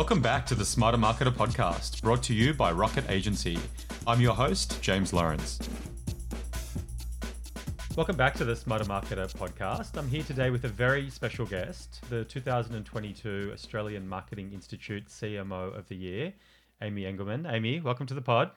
Welcome back to the Smarter Marketer podcast, brought to you by Rocket Agency. I'm your host, James Lawrence. Welcome back to the Smarter Marketer podcast. I'm here today with a very special guest, the 2022 Australian Marketing Institute CMO of the Year, Aimee Engelmann. Aimee, welcome to the pod.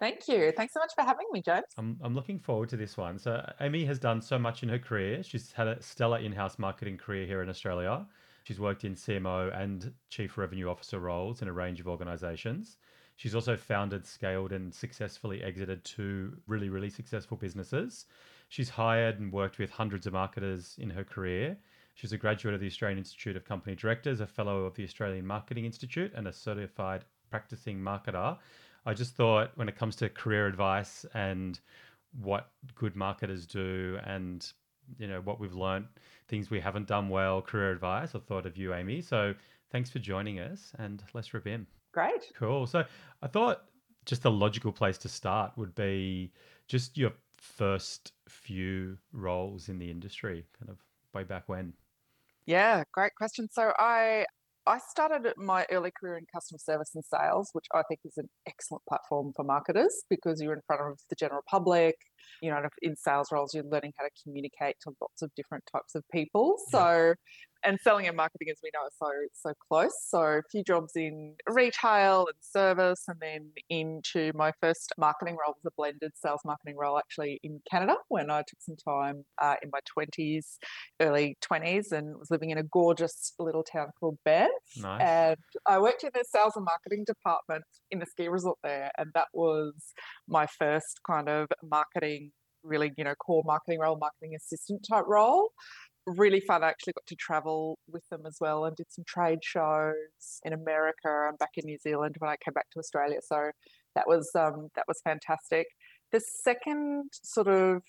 Thank you. Thanks so much for having me, James. I'm, I'm looking forward to this one. So, Aimee has done so much in her career. She's had a stellar in house marketing career here in Australia. She's worked in CMO and Chief Revenue Officer roles in a range of organizations. She's also founded, scaled, and successfully exited two really, really successful businesses. She's hired and worked with hundreds of marketers in her career. She's a graduate of the Australian Institute of Company Directors, a fellow of the Australian Marketing Institute, and a certified practicing marketer. I just thought when it comes to career advice and what good marketers do and you know what we've learned things we haven't done well career advice i thought of you Aimee. So thanks for joining us and let's rip in. Great. Cool. So i thought just a logical place to start would be just your first few roles in the industry kind of way back when. Yeah great question. So i I started my early career in customer service and sales, which I think is an excellent platform for marketers because you're in front of the general public. You know, in sales roles, you're learning how to communicate to lots of different types of people. So, and selling and marketing, as we know, are so so close. So a few jobs in retail and service, and then into my first marketing role was a blended sales marketing role actually in Canada when I took some time uh, in my twenties, early twenties, and was living in a gorgeous little town called Banff. Nice. And I worked in the sales and marketing department in the ski resort there, and that was my first kind of marketing really you know core marketing role marketing assistant type role really fun. I actually got to travel with them as well and did some trade shows in America and back in New Zealand when I came back to Australia. So that was um, that was fantastic. The second sort of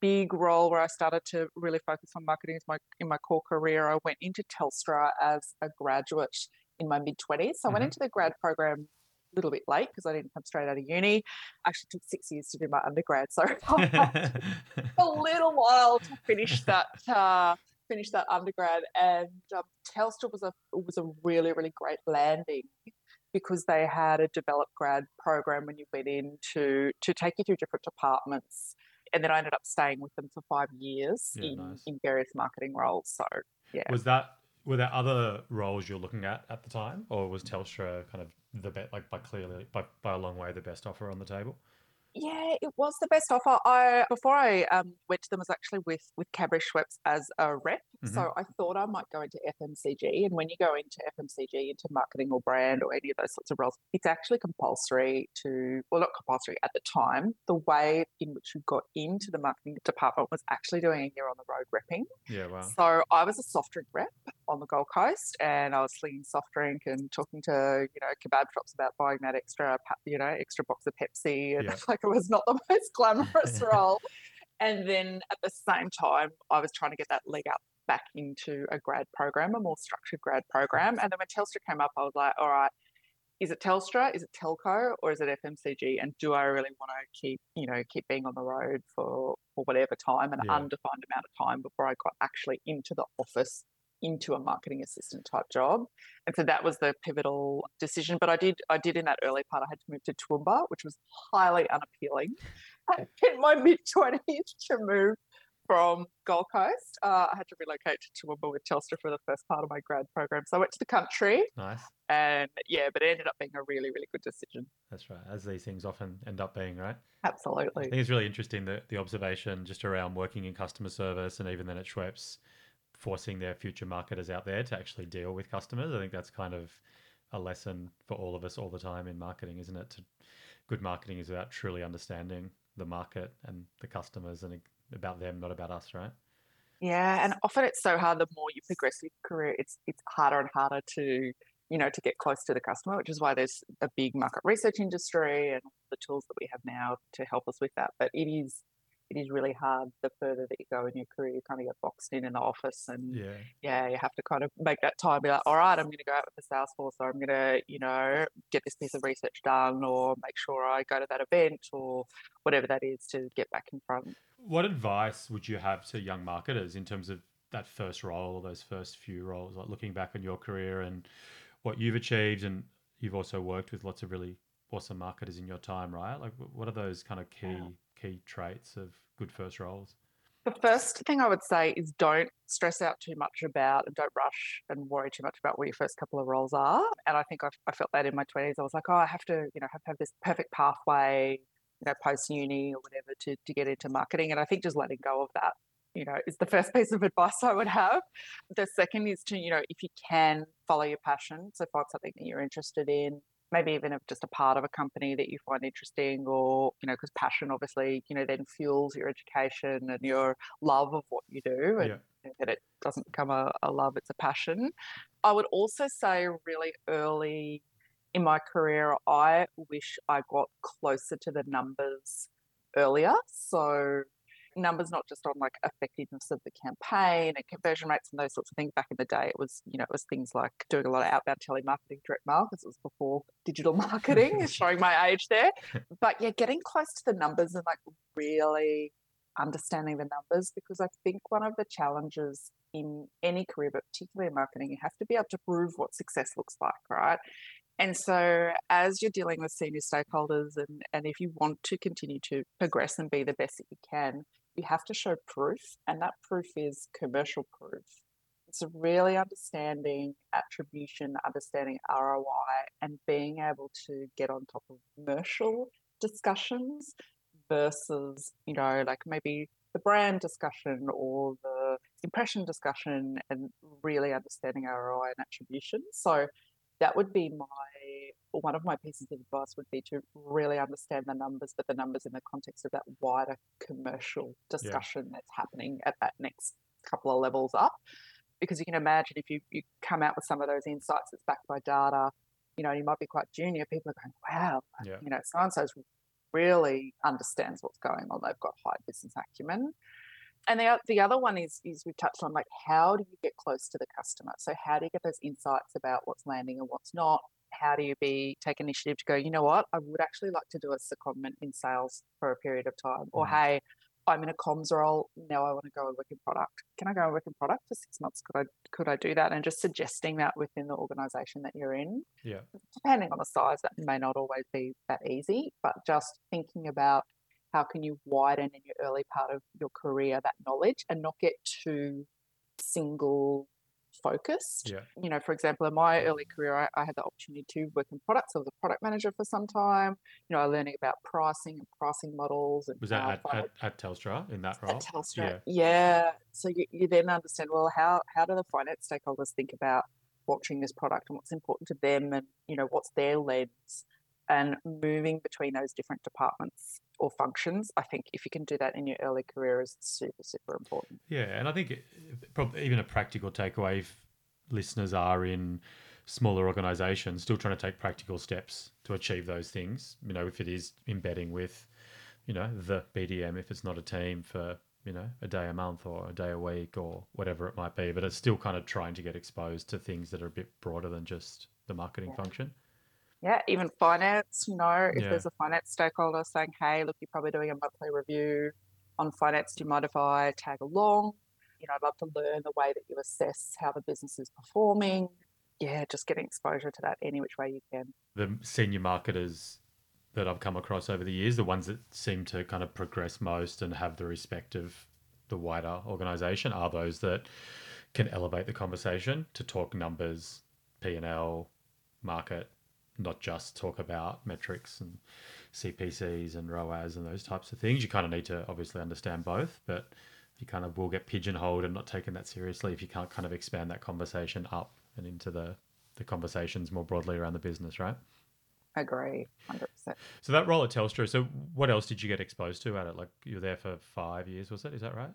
big role where I started to really focus on marketing is my in my core career. I went into Telstra as a graduate in my mid twenties. So mm-hmm. I went mm-hmm. into the grad program little bit late because I didn't come straight out of uni. Actually took six years to do my undergrad, so a little while to finish that uh, finish that undergrad. And um, Telstra was a was a really really great landing because they had a developed grad program when you went in to to take you through different departments. And then I ended up staying with them for five years yeah, in, nice. in various marketing roles. So yeah. Was that were there other roles you're looking at at the time, or was Telstra kind of the best, like by clearly by, by a long way the best offer on the table? Yeah, it was the best offer. I before I um, went to them was actually with with Cadbury Schweppes as a representative Mm-hmm. So I thought I might go into FMCG. And when you go into FMCG, into marketing or brand or any of those sorts of roles, it's actually compulsory to, well, not compulsory at the time. The way in which you got into the marketing department was actually doing a year on the road repping. Yeah, wow. So I was a soft drink rep on the Gold Coast and I was slinging soft drink and talking to, you know, kebab shops about buying that extra, you know, extra box of Pepsi. And yeah. like it was not the most glamorous role. And then at the same time, I was trying to get that leg up back into a grad program, a more structured grad program. And then when Telstra came up, I was like, all right, is it Telstra? Is it Telco? Or is it FMCG? And do I really want to keep, you know, keep being on the road for, for whatever time, an yeah. undefined amount of time before I got actually into the office into a marketing assistant type job. And so that was the pivotal decision. But I did I did in that early part, I had to move to Toowoomba, which was highly unappealing in my mid 20s to move from Gold Coast. Uh, I had to relocate to Toowoomba with Telstra for the first part of my grad program. So I went to the country. Nice. And yeah, but it ended up being a really, really good decision. That's right. As these things often end up being, right? Absolutely. I think it's really interesting that the observation just around working in customer service and even then at Schweppes, forcing their future marketers out there to actually deal with customers. I think that's kind of a lesson for all of us all the time in marketing, isn't it? To, good marketing is about truly understanding the market and the customers and about them, not about us, right? Yeah, and often it's so hard. The more you progress your career, it's it's harder and harder to you know to get close to the customer, which is why there's a big market research industry and the tools that we have now to help us with that. But it is it is really hard the further that you go in your career you kind of get boxed in in the office and yeah yeah you have to kind of make that time be like all right i'm going to go out with the sales force, or i'm going to you know get this piece of research done or make sure i go to that event or whatever that is to get back in front what advice would you have to young marketers in terms of that first role or those first few roles like looking back on your career and what you've achieved, and you've also worked with lots of really awesome marketers in your time, right? Like, what are those kind of key yeah. key traits of good first roles? The first thing I would say is don't stress out too much about and don't rush and worry too much about where your first couple of roles are. And I think I, I felt that in my 20s. I was like, oh, I have to, you know, have to have this perfect pathway, you know, post uni or whatever to, to get into marketing. And I think just letting go of that, you know, is the first piece of advice I would have. The second is to, you know, if you can follow your passion, so find something that you're interested in, maybe even if just a part of a company that you find interesting or you know because passion obviously you know then fuels your education and your love of what you do and yeah. that it doesn't become a, a love it's a passion i would also say really early in my career i wish i got closer to the numbers earlier so numbers not just on like effectiveness of the campaign and conversion rates and those sorts of things. Back in the day, it was you know it was things like doing a lot of outbound telemarketing, direct mail because it was before digital marketing. showing my age there, but yeah, getting close to the numbers and like really understanding the numbers because I think one of the challenges in any career, but particularly in marketing, you have to be able to prove what success looks like, right? And so, as you're dealing with senior stakeholders, and, and if you want to continue to progress and be the best that you can, you have to show proof, and that proof is commercial proof. It's really understanding attribution, understanding ROI, and being able to get on top of commercial discussions versus, you know, like maybe the brand discussion or the impression discussion and really understanding ROI and attribution. So that would be my one of my pieces of advice would be to really understand the numbers, but the numbers in the context of that wider commercial discussion yeah. that's happening at that next couple of levels up. Because you can imagine if you, you come out with some of those insights that's backed by data, you know, you might be quite junior. People are going, wow, yeah. you know, so and so's really understands what's going on. They've got high business acumen. And the, the other one is, is we've touched on like, how do you get close to the customer? So, how do you get those insights about what's landing and what's not? how do you be take initiative to go, you know what, I would actually like to do a secondment in sales for a period of time. Or mm. hey, I'm in a comms role. Now I want to go and work in product. Can I go and work in product for six months? Could I could I do that? And just suggesting that within the organization that you're in. Yeah. Depending on the size, that may not always be that easy, but just thinking about how can you widen in your early part of your career that knowledge and not get too single focused. Yeah. You know, for example, in my early mm-hmm. career, I, I, had the opportunity to work in products. I was a product manager for some time. You know, learning about pricing and pricing models. And was that at, at, at, Telstra in that role? At Telstra, yeah. yeah. So you, you then understand well how how do the finance stakeholders think about watching this product and what's important to them, and you know what's their lens, and moving between those different departments or functions. I think if you can do that in your early career is super, super important. Yeah. And I think probably even a practical takeaway if listeners are in smaller organizations still trying to take practical steps to achieve those things, you know, if it is embedding with, you know, the BDM, if it's not a team for, you know, a day a month or a day a week or whatever it might be, but it's still kind of trying to get exposed to things that are a bit broader than just the marketing yeah. function yeah, even finance, you know, if yeah. there's a finance stakeholder saying, hey, look, you're probably doing a monthly review on finance, do you mind if I tag along? You know, I'd love to learn the way that you assess how the business is performing. Yeah, just getting exposure to that any which way you can. The senior marketers that I've come across over the years, the ones that seem to kind of progress most and have the respect of the wider organization are those that can elevate the conversation to talk numbers, P&L, market, not just talk about metrics and CPCs and ROAS and those types of things. You kind of need to obviously understand both, but you kind of will get pigeonholed and not taken that seriously if you can't kind of expand that conversation up and into the the conversations more broadly around the business, right? Agree, hundred percent. So that role at Telstra. So what else did you get exposed to at it? Like you were there for five years, was it? Is that right?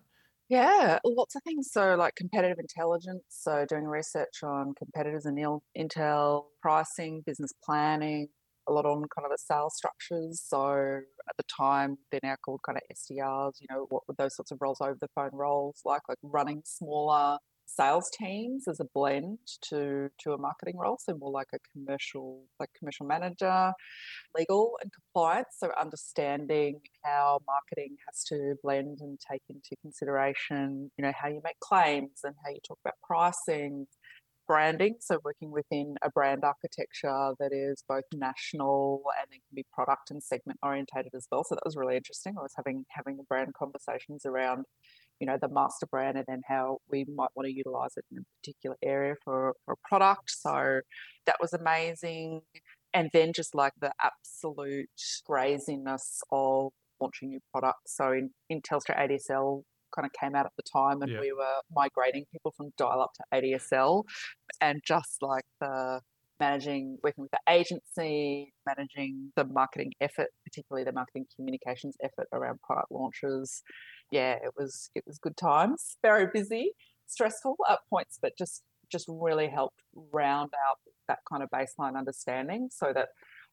Yeah, lots of things. So, like competitive intelligence, so doing research on competitors and intel, pricing, business planning, a lot on kind of the sales structures. So, at the time, they're now called kind of SDRs, you know, what were those sorts of roles over the phone roles like, like running smaller sales teams as a blend to to a marketing role so more like a commercial like commercial manager legal and compliance so understanding how marketing has to blend and take into consideration you know how you make claims and how you talk about pricing branding. So working within a brand architecture that is both national and then can be product and segment orientated as well. So that was really interesting. I was having having brand conversations around, you know, the master brand and then how we might want to utilize it in a particular area for, for a product. So that was amazing. And then just like the absolute craziness of launching new products. So in, in Telstra ADSL, kind of came out at the time and Yeah. we were migrating people from dial up to ADSL and just like the managing working with the agency managing the marketing effort particularly the marketing communications effort around product launches yeah it was it was good times very busy stressful at points but just just really helped round out that kind of baseline understanding so that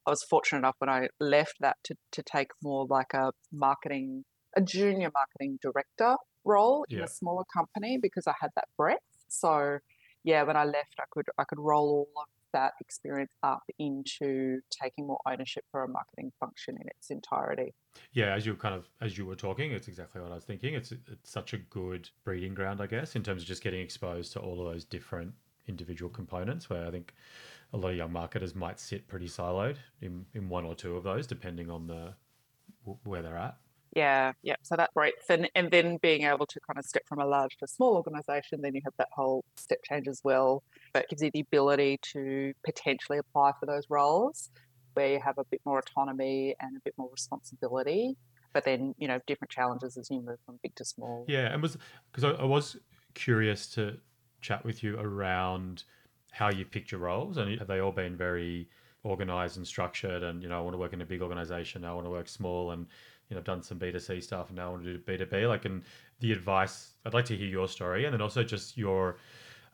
I was fortunate enough when I left that to, to take more like a marketing a junior marketing director role in a smaller company because I had that breadth. So yeah, when I left, I could I could roll all of that experience up into taking more ownership for a marketing function in its entirety. Yeah, as you kind of as you were talking, it's exactly what I was thinking. It's it's such a good breeding ground, I guess, in terms of just getting exposed to all of those different individual components. Where I think a lot of young marketers might sit pretty siloed in in one or two of those, depending on the where they're at. Yeah, yeah. So that breadth and and then being able to kind of step from a large to a small organization, then you have that whole step change as well. But it gives you the ability to potentially apply for those roles where you have a bit more autonomy and a bit more responsibility. But then, you know, different challenges as you move from big to small. Yeah, and was because I, I was curious to chat with you around how you picked your roles, and have they all been very organized and structured? And you know, I want to work in a big organization. I want to work small, and you know, I've done some B two C stuff, and now I want to do B two B. Like, and the advice. I'd like to hear your story, and then also just your,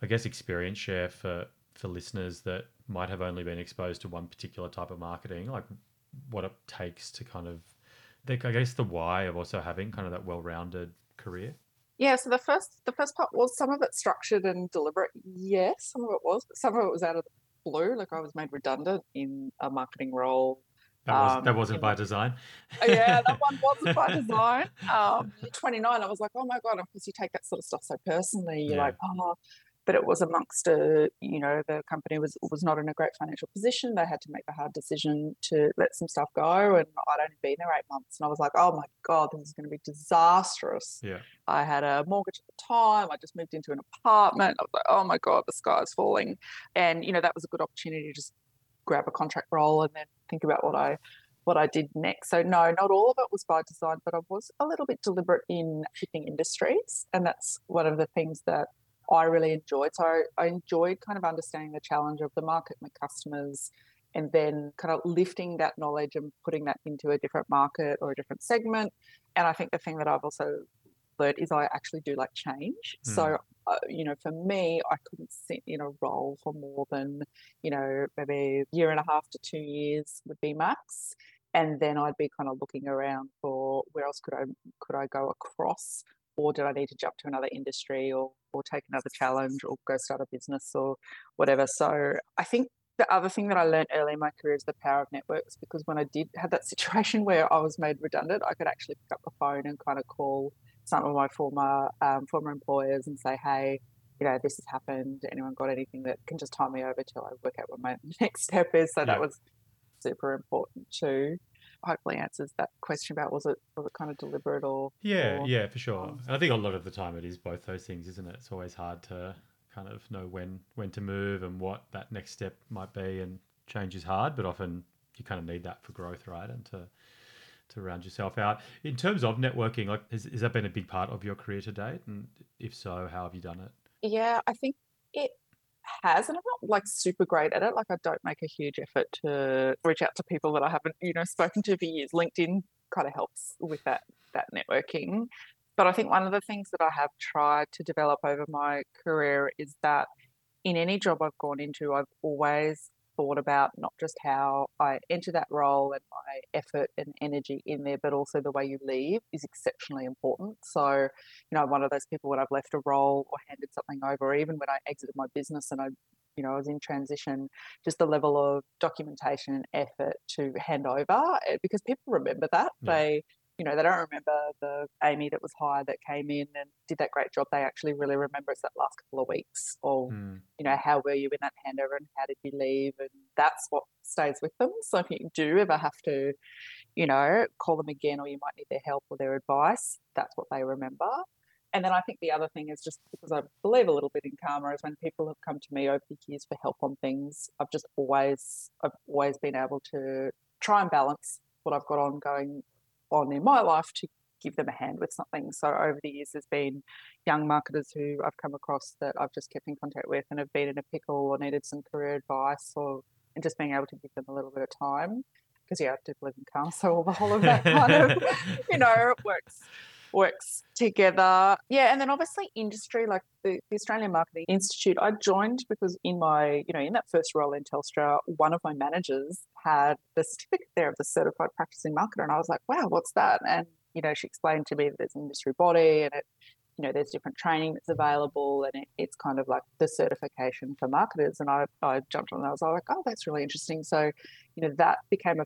I guess, experience share for for listeners that might have only been exposed to one particular type of marketing, like what it takes to kind of, I guess, the why of also having kind of that well rounded career. Yeah, so the first the first part was some of it structured and deliberate. Yes, some of it was, but some of it was out of the blue. Like I was made redundant in a marketing role. That was Um, that wasn't by design. Oh, yeah, that one wasn't by design. Um, 29, I was like, oh my God, of course you take that sort of stuff so personally. You're Yeah. like, oh, but it was amongst a, you know, the company was was not in a great financial position. They had to make the hard decision to let some stuff go. And I'd only been there eight months. And I was like, oh my God, this is going to be disastrous. Yeah. I had a mortgage at the time. I just moved into an apartment. I was like, oh my God, the sky's falling. And, you know, that was a good opportunity to just grab a contract role and then think about what I what I did next. So no, not all of it was by design, but I was a little bit deliberate in shifting industries. And that's one of the things that I really enjoyed. So I, I enjoyed kind of understanding the challenge of the market, my customers, and then kind of lifting that knowledge and putting that into a different market or a different segment. And I think the thing that I've also is I actually do like change. So, uh, you know, for me, I couldn't sit in a role for more than, you know, maybe a year and a half to two years would be max. And then I'd be kind of looking around for where else could I could I go across, or did I need to jump to another industry, or or take another challenge, or go start a business, or whatever. So I think the other thing that I learned early in my career is the power of networks because when I did have that situation where I was made redundant, I could actually pick up the phone and kind of call some of my former um, former employers and say, hey, you know, this has happened. Anyone got anything that can just tie me over till I work out what my next step is? So that was super important too. Hopefully answers that question about was it was it kind of deliberate or Yeah, or- yeah, for sure. um, And I think a lot of the time it is both those things, isn't it? It's always hard to kind of know when when to move and what that next step might be and change is hard, but often you kind of need that for growth, right? And to to round yourself out. In terms of networking, like has, has that been a big part of your career to date? And if so, how have you done it? Yeah, I think it has, and I'm not like super great at it. Like I don't make a huge effort to reach out to people that I haven't, you know, spoken to for years. LinkedIn kind of helps with that that networking. But I think one of the things that I have tried to develop over my career is that in any job I've gone into, I've always thought about not just how I enter that role and my effort and energy in there, but also the way you leave is exceptionally important. So, you know, I'm one of those people when I've left a role or handed something over, or even when I exited my business and I, you know, I was in transition, just the level of documentation and effort to hand over eh, because people remember that. Yeah. They you know, they don't remember the Aimee that was hired that came in and did that great job. They actually really remember it's that last couple of weeks or, mm. you know, how were you in that handover and how did you leave? And that's what stays with them. So if you do ever have to, you know, call them again or you might need their help or their advice, that's what they remember. And then I think the other thing is just because I believe a little bit in karma is when people have come to me over the years for help on things, I've just always I've always been able to try and balance what I've got on going on in my life to give them a hand with something. So over the years, there's been young marketers who I've come across that I've just kept in contact with and have been in a pickle or needed some career advice or and just being able to give them a little bit of time because yeah, I do believe in karma, so all the whole of that kind of you know it works works together. Yeah, and then obviously industry, like the, the, Australian Marketing Institute, I joined because in my, you know, in that first role in Telstra, one of my managers had the certificate there of the certified practicing marketer. And I was like, wow, what's that? And, you know, she explained to me that there's an industry body and it, you know, there's different training that's available and it, it's kind of like the certification for marketers. And I, I jumped on and I was like, oh, that's really interesting. So, you know, that became a,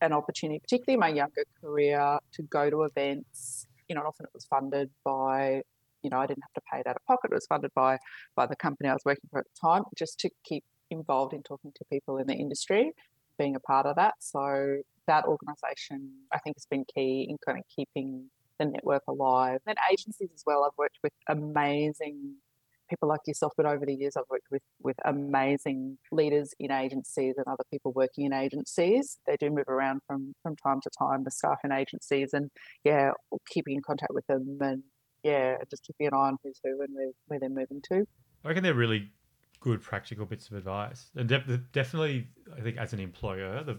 an opportunity, particularly in my younger career, to go to events you know, and often it was funded by, you know, I didn't have to pay it out of pocket. It was funded by by the company I was working for at the time, just to keep involved in talking to people in the industry, being a part of that. So that organisation, I think, has been key in kind of keeping the network alive. And agencies as well. I've worked with amazing people like yourself, but over the years I've worked with with amazing leaders in agencies and other people working in agencies. They do move around from from time to time, the staff in agencies, and yeah, keeping in contact with them and yeah, just keeping an eye on who's who and where, where they're moving to. I reckon they're really good practical bits of advice, and de- definitely, I think as an employer, the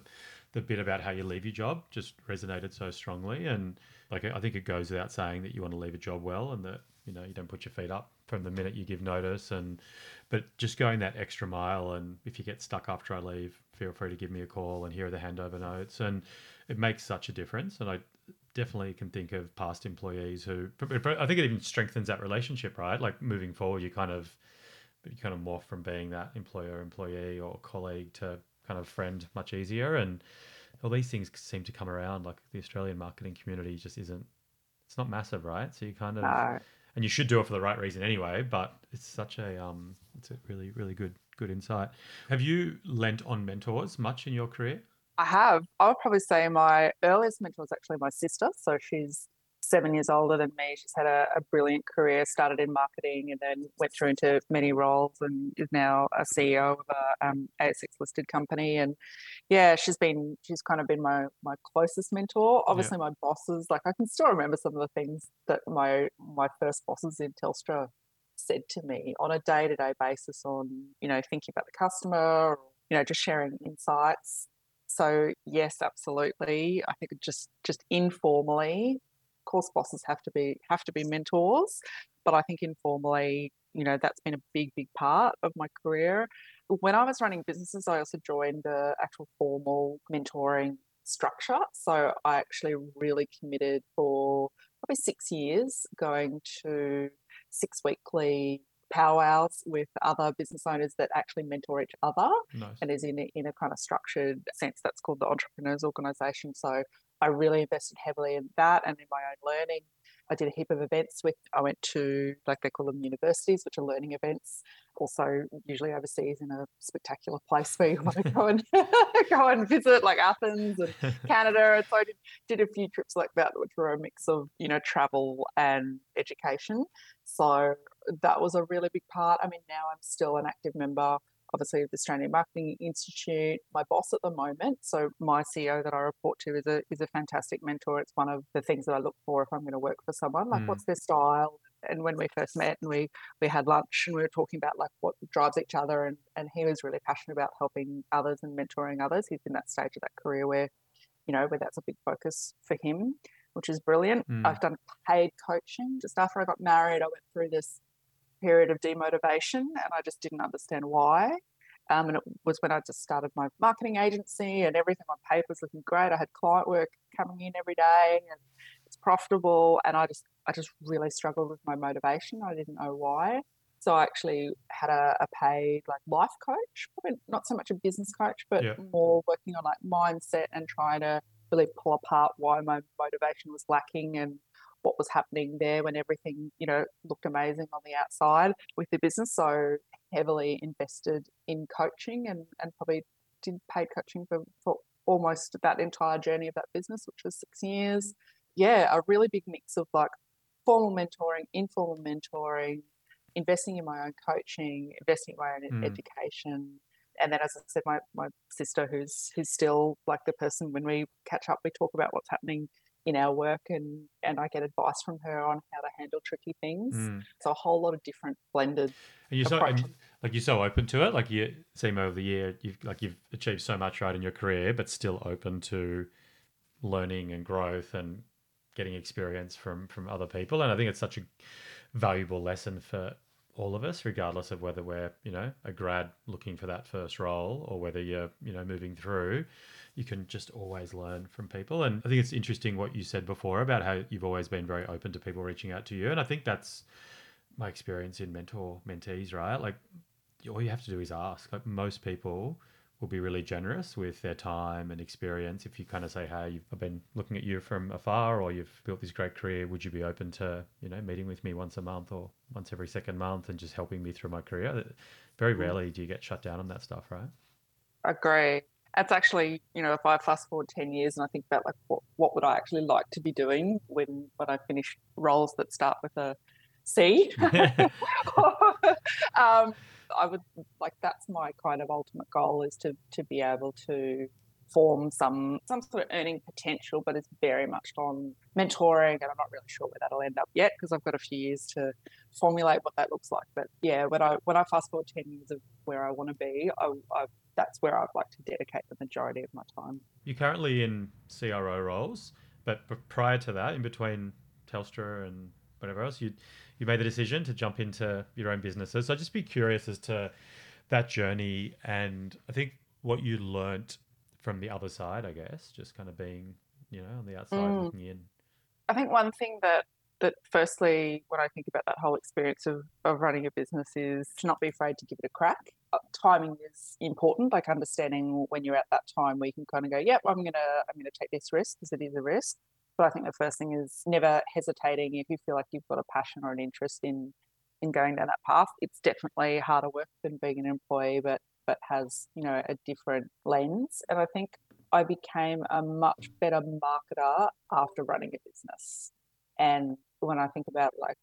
the bit about how you leave your job just resonated so strongly, and like I think it goes without saying that you want to leave a job well, and that you know you don't put your feet up from the minute you give notice. And but just going that extra mile and if you get stuck after i leave feel free to give me a call and here are the handover notes. And it makes such a difference. And i definitely can think of past employees who i think it even strengthens that relationship right? Like moving forward you kind of you kind of morph from being that employer employee or colleague to kind of friend much easier. And all these things seem to come around like the australian marketing community just isn't it's not massive right so you kind of uh, and you should do it for the right reason anyway. But it's such a um, it's a really really good good insight. Have you lent on mentors much in your career? I have. I would probably say my earliest mentor was actually my sister. So she's seven years older than me. She's had a, a, brilliant career, started in marketing and then went through into many roles and is now a CEO of a um, ASX listed company. And yeah, she's been, she's kind of been my, my closest mentor. Obviously yeah. my bosses, like I can still remember some of the things that my, my first bosses in Telstra said to me on a day-to-day basis on, you know, thinking about the customer, or, you know, just sharing insights so yes absolutely i think just just informally course bosses have to be have to be mentors but i think informally you know that's been a big big part of my career. When i was running businesses i also joined the actual formal mentoring structure. So i actually really committed for probably six years going to six weekly powwows with other business owners that actually mentor each other. Nice. and is in a, in a kind of structured sense that's called the entrepreneurs organization so I really invested heavily in that and in my own learning. I did a heap of events with, I went to, like they call them universities, which are learning events, also usually overseas in a spectacular place where you want to go and go and visit, like Athens and Canada. And so I did, did a few trips like that, which were a mix of, you know, travel and education. So that was a really big part. I mean, now I'm still an active member obviously the Australian Marketing Institute, my boss at the moment. So my CEO that I report to is a is a fantastic mentor. It's one of the things that I look for if I'm going to work for someone. Like, mm. what's their style? And when we first met and we we had lunch and we were talking about like what drives each other, and and he was really passionate about helping others and mentoring others. He's in that stage of that career where, you know, where that's a big focus for him, which is brilliant. Mm. I've done paid coaching just after I got married. I went through this period of demotivation and I just didn't understand why. Um, and it was when I just started my marketing agency and everything on paper was looking great. I had client work coming in every day and it's profitable. And I just, I just really struggled with my motivation. I didn't know why. So I actually had a, a paid like life coach, probably not so much a business coach, but yeah. more working on like mindset and trying to really pull apart why my motivation was lacking and what was happening there when everything, you know, looked amazing on the outside with the business. So heavily invested in coaching and, and probably did paid coaching for, for almost that entire journey of that business, which was six years. Yeah, a really big mix of like formal mentoring, informal mentoring, investing in my own coaching, investing in my own mm. education. And then, as I said, my, my sister, who's who's still like the person when we catch up, we talk about what's happening in our work and and I get advice from her on how to handle tricky things. Mm. So a whole lot of different blended. And you're so and, like you're so open to it. Like you seem over the year you've like you've achieved so much right in your career, but still open to learning and growth and getting experience from from other people. And I think it's such a valuable lesson for all of us, regardless of whether we're you know a grad looking for that first role or whether you're you know moving through you can just always learn from people. And I think it's interesting what you said before about how you've always been very open to people reaching out to you. And I think that's my experience in mentor mentees, right? Like all you have to do is ask. Like most people will be really generous with their time and experience. If you kind of say, "Hey, I've been looking at you from afar, or you've built this great career. Would you be open to, you know, meeting with me once a month or once every second month and just helping me through my career?" Very mm-hmm. rarely do you get shut down on that stuff, right? Agree That's actually you know if i fast forward 10 years and i think about like what, what would i actually like to be doing when when i finish roles that start with a c um, i would like that's my kind of ultimate goal is to to be able to form some some sort of earning potential but it's very much on mentoring and i'm not really sure where that'll end up yet because i've got a few years to formulate what that looks like but yeah when i when i fast forward 10 years of where i want to be I, I that's where I'd like to dedicate the majority of my time. You're currently in CRO roles, but prior to that, in between Telstra and whatever else, you you made the decision to jump into your own businesses. So I'd just be curious as to that journey and I think what you learnt from the other side, I guess, just kind of being, you know, on the outside mm. looking in. I think one thing that that firstly, when I think about that whole experience of, of running a business is to not be afraid to give it a crack. Uh, timing is important, like understanding when you're at that time where you can kind of go, yep, I'm gonna I'm gonna take this risk because it is a risk. But I think the first thing is never hesitating if you feel like you've got a passion or an interest in in going down that path. It's definitely harder work than being an employee, but but has, you know, a different lens. And I think I became a much better marketer after running a business. And when I think about like,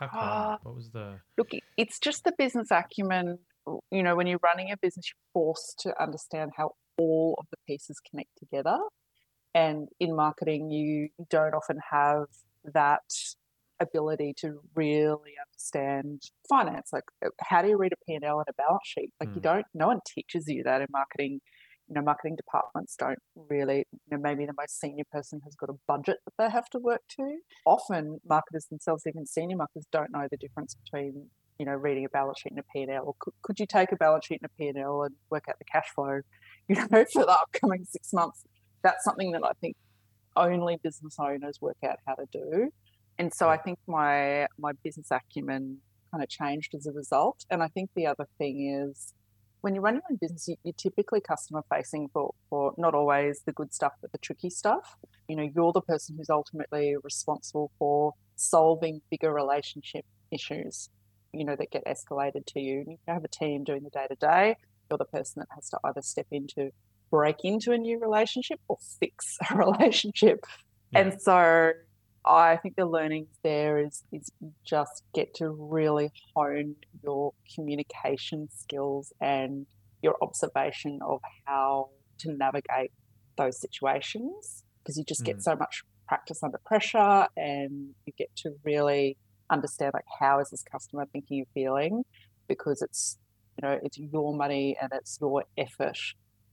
uh, what was the look? It's just the business acumen. You know, when you're running a business, you're forced to understand how all of the pieces connect together. And in marketing, you don't often have that ability to really understand finance. Like, uh, how do you read a P&L and a balance sheet? Like, mm. you don't, no one teaches you that in marketing you know, marketing departments don't really, you know, maybe the most senior person has got a budget that they have to work to. Often marketers themselves, even senior marketers, don't know the difference between, you know, reading a balance sheet and a P&L. Or could, could you take a balance sheet and a P&L and work out the cash flow, you know, for the upcoming six months? That's something that I think only business owners work out how to do. And so I think my my business acumen kind of changed as a result. And I think the other thing is when you run your own business, you, are typically customer facing for, for not always the good stuff, but the tricky stuff. You know, you're the person who's ultimately responsible for solving bigger relationship issues, you know, that get escalated to you. You have a team doing the day to day. You're the person that has to either step into break into a new relationship or fix a relationship. Yeah. And so I think the learnings there is is just get to really hone your communication skills and your observation of how to navigate those situations because you just get mm. so much practice under pressure and you get to really understand like how is this customer thinking and feeling because it's you know it's your money and it's your effort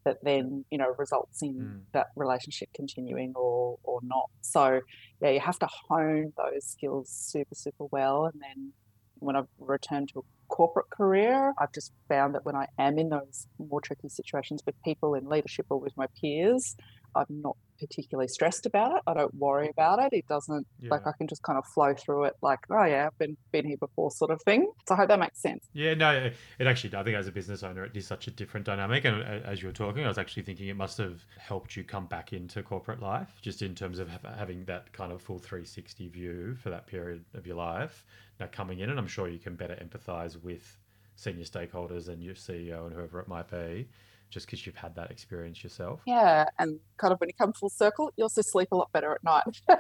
that then you know results in mm. that relationship continuing or or not so yeah you have to hone those skills super super well and then when i've returned to a corporate career i've just found that when i am in those more tricky situations with people in leadership or with my peers i'm not particularly stressed about it. I don't worry about it. It doesn't yeah. like I can just kind of flow through it like, oh yeah, I've been been here before sort of thing. So I hope that makes sense. Yeah, no, it actually I think as a business owner it is such a different dynamic. And uh, as you were talking, I was actually thinking it must have helped you come back into corporate life, just in terms of having that kind of full 360 view for that period of your life. Now coming in, and I'm sure you can better empathize with senior stakeholders and your CEO and whoever it might be just because you've had that experience yourself. Yeah, and kind of when you come full circle, you also sleep a lot better at night.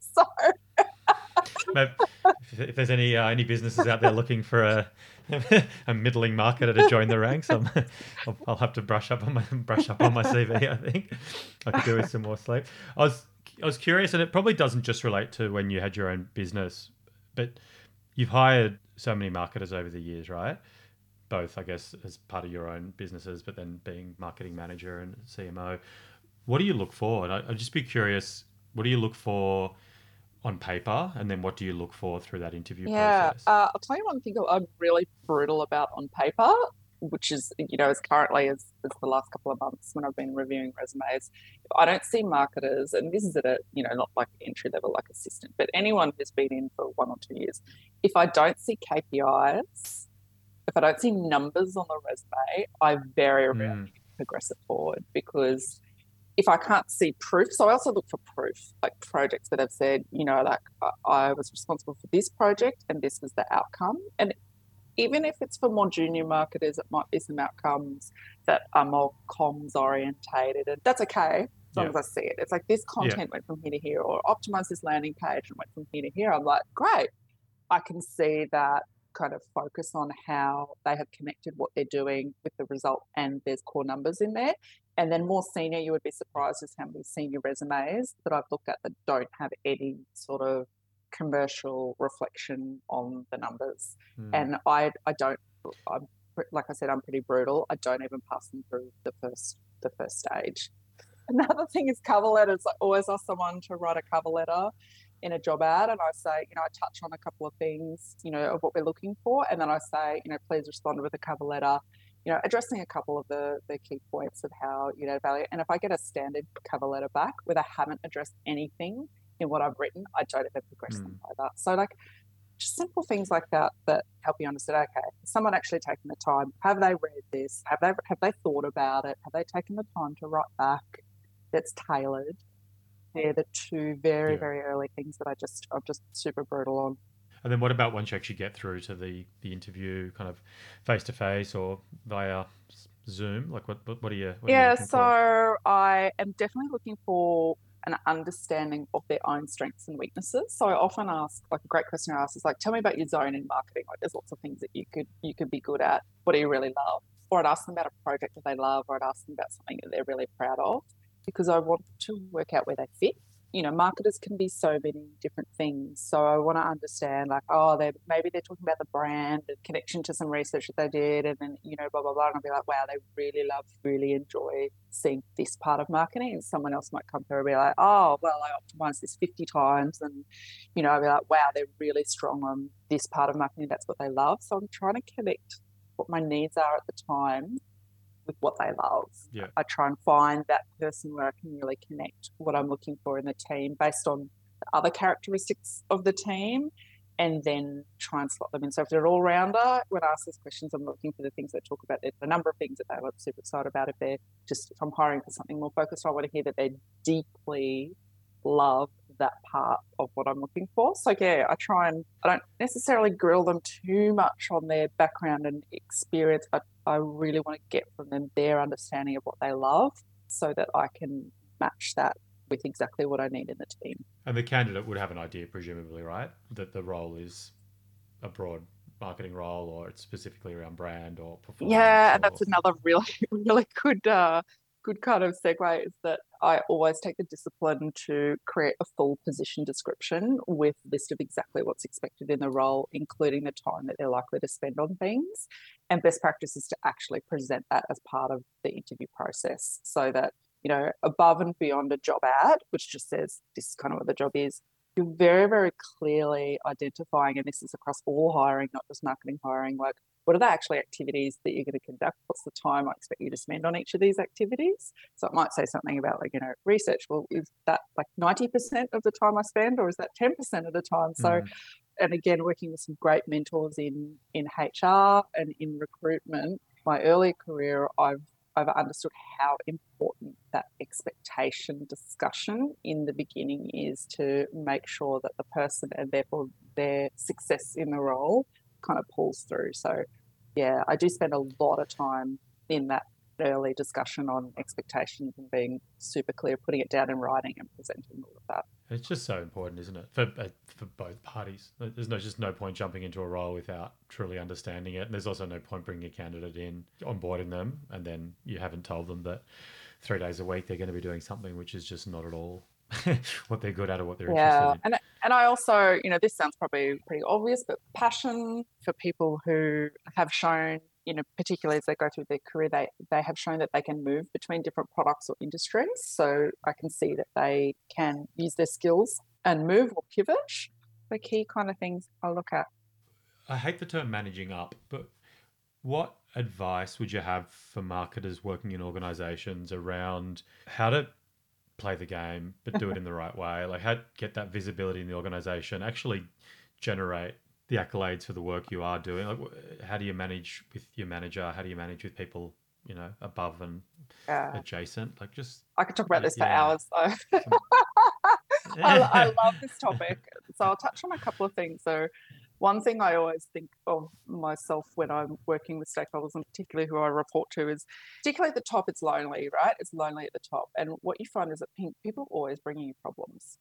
so. if there's any uh, any businesses out there looking for a a middling marketer to join the ranks, i will I'll have to brush up on my brush up on my CV. I think I could do with some more sleep. I was I was curious, and it probably doesn't just relate to when you had your own business, but you've hired so many marketers over the years, right? Both, I guess, as part of your own businesses, but then being marketing manager and CMO. What do you look for? And I, would just be curious, what do you look for on paper? And then what do you look for through that interview yeah, process? Uh, I'll tell you one thing I'm really brutal about on paper, which is, you know, as currently as, as the last couple of months when I've been reviewing resumes, I don't see marketers, and this is at a, you know, not like entry level, like assistant, but anyone who's been in for one or two years, if I don't see KPIs, if I don't see numbers on the resume, I very rarely mm. progress it forward because if I can't see proof, so I also look for proof, like projects that have said, you know, like I was responsible for this project and this was the outcome. And even if it's for more junior marketers, it might be some outcomes that are more comms orientated, and that's okay as long yeah. as I see it. It's like this content yeah. went from here to here, or optimize this landing page and went from here to here. I'm like, great, I can see that kind of focus on how they have connected what they're doing with the result and there's core numbers in there. And then more senior, you would be surprised as how many senior resumes that I've looked at that don't have any sort of commercial reflection on the numbers. Mm. And I I don't I'm like I said, I'm pretty brutal. I don't even pass them through the first the first stage. Another thing is cover letters. I always ask someone to write a cover letter in a job ad and I say, you know, I touch on a couple of things, you know, of what we're looking for. And then I say, you know, please respond with a cover letter, you know, addressing a couple of the, the key points of how you know value. And if I get a standard cover letter back where they haven't addressed anything in what I've written, I don't ever progress mm. them either. So like just simple things like that that help you understand, okay, someone actually taken the time, have they read this? Have they have they thought about it? Have they taken the time to write back that's tailored? They're the two very, yeah. very early things that I just I'm just super brutal on. And then what about once you actually get through to the the interview, kind of face to face or via Zoom? Like what what, are you? What yeah, are you so for? I am definitely looking for an understanding of their own strengths and weaknesses. So I often ask, like a great question I ask is like, tell me about your zone in marketing. Like there's lots of things that you could you could be good at. What do you really love? Or I'd ask them about a project that they love, or I'd ask them about something that they're really proud of because I want to work out where they fit. You know, marketers can be so many different things. So I want to understand, like, oh, they maybe they're talking about the brand and connection to some research that they did, and then you know, blah blah blah. And I'll be like, wow, they really love, really enjoy seeing this part of marketing. And someone else might come through and be like, oh, well, I optimized this 50 times, and you know, I'll be like, wow, they're really strong on this part of marketing. That's what they love. So I'm trying to connect what my needs are at the time with what they love. Yeah. I try and find that person where I can really connect what I'm looking for in the team based on the other characteristics of the team and then try and slot them in. So if they're an all rounder, when I ask these questions, I'm looking for the things they talk about. There's a number of things that they look super excited about. If they're just, if I'm hiring for something more focused, I want to hear that they deeply love that part of what I'm looking for. So yeah, I try and I don't necessarily grill them too much on their background and experience, but I really want to get from them their understanding of what they love so that I can match that with exactly what I need in the team. And the candidate would have an idea, presumably, right? That the role is a broad marketing role or it's specifically around brand or performance. Yeah, or... and that's another really, really good uh, good kind of segue is that I always take the discipline to create a full position description with list of exactly what's expected in the role, including the time that they're likely to spend on things. And best practice is to actually present that as part of the interview process so that, you know, above and beyond a job ad, which just says this is kind of what the job is, you're very, very clearly identifying, and this is across all hiring, not just marketing hiring, like what are the actually activities that you're going to conduct? What's the time I expect you to spend on each of these activities? So it might say something about like, you know, research. Well, is that like 90% of the time I spend or is that 10% of the time? So, mm. and again, working with some great mentors in, in HR and in recruitment, my early career, I've I've understood how important that expectation discussion in the beginning is to make sure that the person and therefore their success in the role kind of pulls through. So, yeah, I do spend a lot of time in that early discussion on expectations and being super clear, putting it down in writing and presenting all of that. It's just so important, isn't it, for uh, for both parties? There's no just no point jumping into a role without truly understanding it, and there's also no point bringing a candidate in, onboarding them, and then you haven't told them that three days a week they're going to be doing something which is just not at all what they're good at or what they're yeah. interested in. And and I also, you know, this sounds probably pretty obvious, but passion for people who have shown, you know, particularly as they go through their career, they they have shown that they can move between different products or industries. So I can see that they can use their skills and move or pivot. The key kind of things I look at. I hate the term managing up, but what advice would you have for marketers working in organizations around how to play the game, but do it in the right way. Like how get that visibility in the organization, actually generate the accolades for the work you are doing. Like how do you manage with your manager? How do you manage with people, you know, above and yeah. adjacent? Like just I could talk about this yeah. for hours. So. I, I love this topic. So I'll touch on a couple of things. So one thing I always think of myself when I'm working with stakeholders, and particularly who I report to, is particularly at the top, it's lonely, right? It's lonely at the top. And what you find is that people are always bring you problems.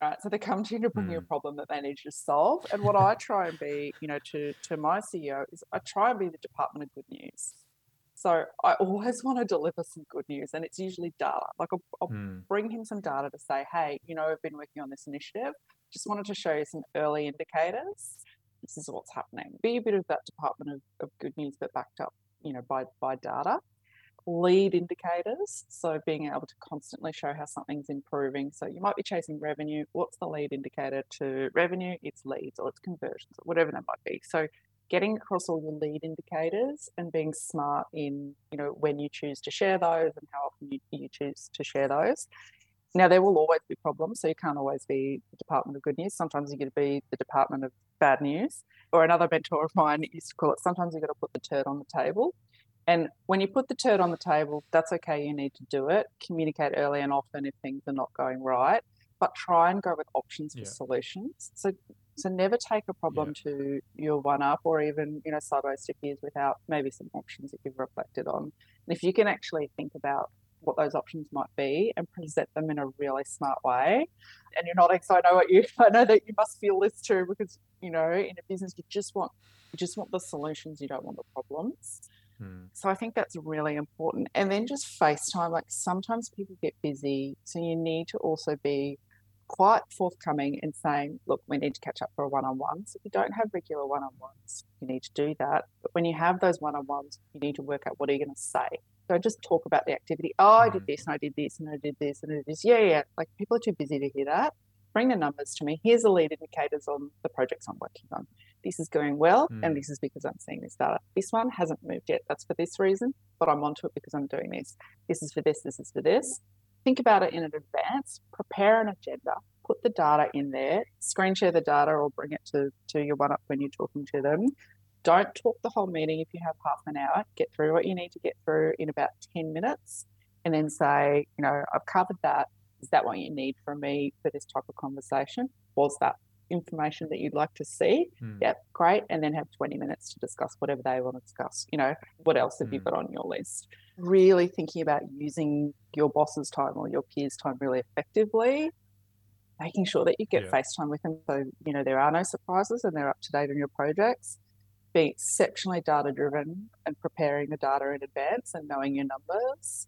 Right. So they come to you to bring mm. you a hmm. problem that they need you to solve. And what I try and be, you know, to to my CEO is I try and be the department of good news. So I always want to deliver some good news, and it's usually data. Like I'll, I'll mm. bring him some data to say, hey, you know, I've been working on this initiative. Just wanted to show you some early indicators. This is what's happening. Be a bit of that department of, of good news, but backed up, you know, by by data. Lead indicators. So being able to constantly show how something's improving. So you might be chasing revenue. What's the lead indicator to revenue? It's leads or it's conversions or whatever that might be. So getting across all your lead indicators and being smart in you know when you choose to share those and how often you, you choose to share those now, there will always be problems, so you can't always be the Department of Good News. Sometimes you get to be the Department of Bad News. Or another mentor of mine used to call it sometimes you've got to put the turd on the table. And when you put the turd on the table, that's okay, you need to do it. Communicate early and often if things are not going right, but try and go with options for yeah. solutions. So so never take a problem yeah. to your one up or even, you know, sideways to peers without maybe some options that you've reflected on. And if you can actually think about what those options might be and present them in a really smart way. And you're not so I know what you I know that you must feel this too because you know in a business you just want you just want the solutions, you don't want the problems. Hmm. So I think that's really important. And then just FaceTime. Like sometimes people get busy, so you need to also be quite forthcoming in saying, look, we need to catch up for a one on one. So if you don't have regular one on ones, you need to do that. But when you have those one on ones, you need to work out what are you going to say. Don't just talk about the activity. Oh, I did mm. this and I did this and I did this and I did this. Yeah, yeah. Like people are too busy to hear that. Bring the numbers to me. Here's the lead indicators on the projects I'm working on. This is going well, mm. and this is because I'm seeing this data. This one hasn't moved yet. That's for this reason, but I'm onto it because I'm doing this. This is for this. This is for this. Think about it in advance. Prepare an agenda. Put the data in there. Screen share the data or bring it to, to your one up when you're talking to them don't talk the whole meeting if you have half an hour. Get through what you need to get through in about 10 minutes and then say, you know, I've covered that. Is that what you need from me for this type of conversation? Was that information that you'd like to see? Mm. Yep, great. And then have 20 minutes to discuss whatever they want to discuss. You know, what else have mm. you hmm. got on your list? Really thinking about using your boss's time or your peers' time really effectively making sure that you get yeah. FaceTime with them so you know there are no surprises and they're up to date on your projects being exceptionally data driven and preparing the data in advance and knowing your numbers.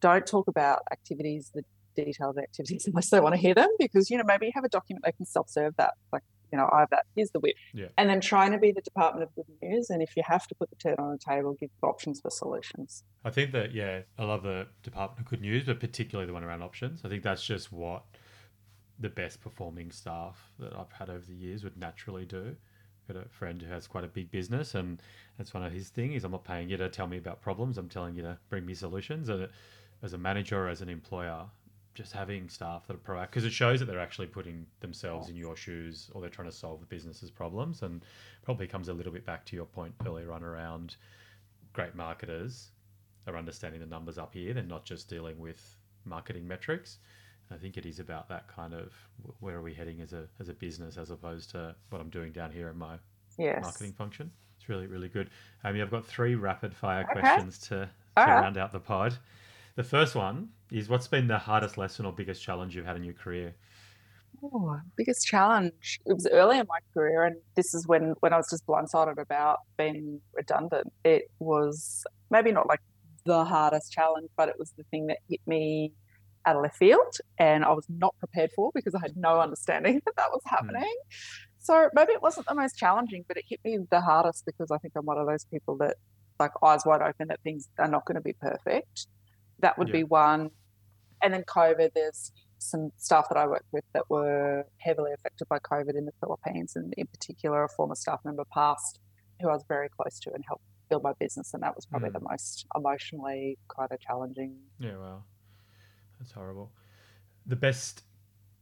Don't talk about activities, the detailed activities, unless they want to hear them, because you know maybe you have a document they can self-serve that, like you know I have that. Here's the whip, yeah. and then trying to be the department of good news. And if you have to put the turn on the table, give options for solutions. I think that yeah, I love the department of good news, but particularly the one around options. I think that's just what the best performing staff that I've had over the years would naturally do got a friend who has quite a big business, and that's one of his things. I'm not paying you to tell me about problems. I'm telling you to bring me solutions. And as a manager as an employer, just having staff that are proactive because it shows that they're actually putting themselves in your shoes or they're trying to solve the business's problems and probably comes a little bit back to your point earlier on around great marketers are understanding the numbers up here they're not just dealing with marketing metrics I think it is about that kind of where are we heading as a as a business as opposed to what I'm doing down here in my yes. marketing function. It's really really good. Aimee, I've got three rapid fire okay. questions to, to right. round out the pod. The first one is what's been the hardest lesson or biggest challenge you've had in your career? Oh, biggest challenge. It was early in my career, and this is when when I was just blindsided about being redundant. It was maybe not like the hardest challenge, but it was the thing that hit me out of left field, and I was not prepared for because I had no understanding that that was hmm. happening. Mm. So maybe it wasn't the most challenging, but it hit me the hardest because I think I'm one of those people that like eyes wide open that things are not going to be perfect. That would yeah. be one. And then COVID, there's some staff that I worked with that were heavily affected by COVID in the Philippines, and in particular, a former staff member passed who I was very close to and helped build my business. And that was probably mm. the most emotionally kind of challenging. Yeah, wow. That's horrible. The best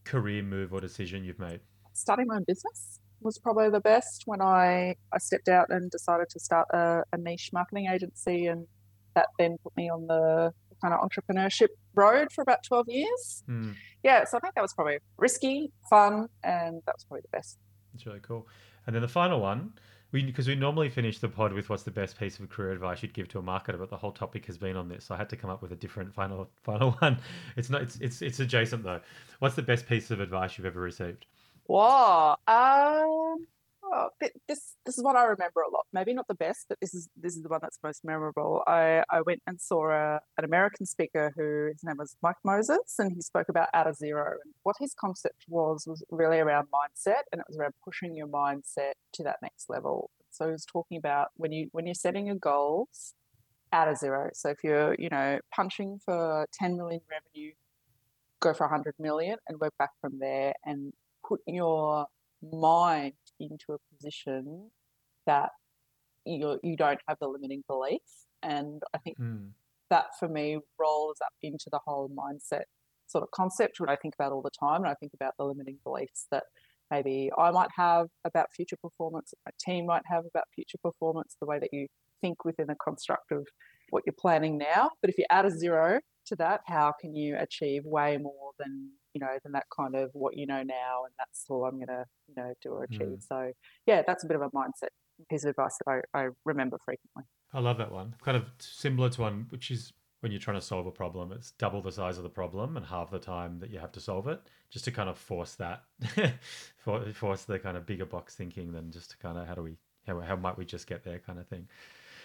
career move or decision you've made? Starting my own business was probably the best when I, I stepped out and decided to start a, a niche marketing agency and that then put me on the kind of entrepreneurship road for about 12 years. Mm. Yeah, so I think that was probably risky, fun, and that was probably the best. That's really cool. And then the final one, because we normally finish the pod with what's the best piece of career advice you'd give to a marketer, but the whole topic has been on this, so I had to come up with a different final final one. It's not it's it's it's adjacent though. What's the best piece of advice you've ever received? Wow. Um Oh, this this is what I remember a lot. Maybe not the best, but this is this is the one that's most memorable. I, I went and saw a, an American speaker who his name was Mike Moses, and he spoke about out of zero. And what his concept was was really around mindset, and it was around pushing your mindset to that next level. So he was talking about when you when you're setting your goals out of zero. So if you're you know punching for 10 million revenue, go for 100 million and work back from there, and put your mind into a position that you you don't have the limiting beliefs. and I think mm. that for me rolls up into the whole mindset sort of concept, which I think about all the time, and I think about the limiting beliefs that maybe I might have about future performance, my team might have about future performance, the way that you think within the construct of what you're planning now. But if you add a zero to that, how can you achieve way more than you know than that kind of what you know now, and that's all I'm going to you know do or achieve. Mm. So yeah, that's a bit of a mindset piece of advice that I, I remember frequently. I love that one. Kind of similar to one which is when you're trying to solve a problem, it's double the size of the problem and half the time that you have to solve it, just to kind of force that, force the kind of bigger box thinking than just to kind of how do we, how, how might we just get there kind of thing.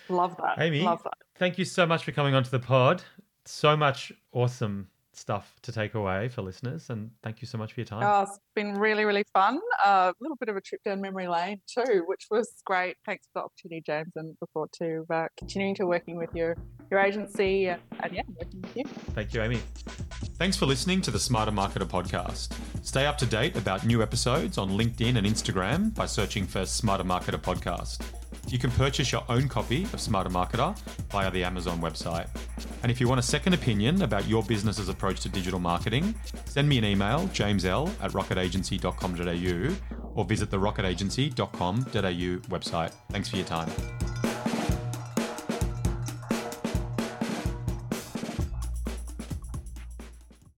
Love that. Aimee, Love that. thank you so much for coming onto the pod. So much awesome stuff to take away for listeners. And thank you so much for your time. Oh, it's been really, really fun. A uh, little bit of a trip down memory lane too, which was great. Thanks for the opportunity, James, and look forward to uh, continuing to working with your your agency and, and yeah, working with you. Thank you, Aimee. Thanks for listening to the Smarter Marketer podcast. Stay up to date about new episodes on LinkedIn and Instagram by searching for Smarter Marketer podcast. You can purchase your own copy of Smarter Marketer via the Amazon website. And if you want a second opinion about your business's approach to digital marketing, send me an email, jamesl at rocketagency.com.au, or visit the rocketagency.com.au website. Thanks for your time.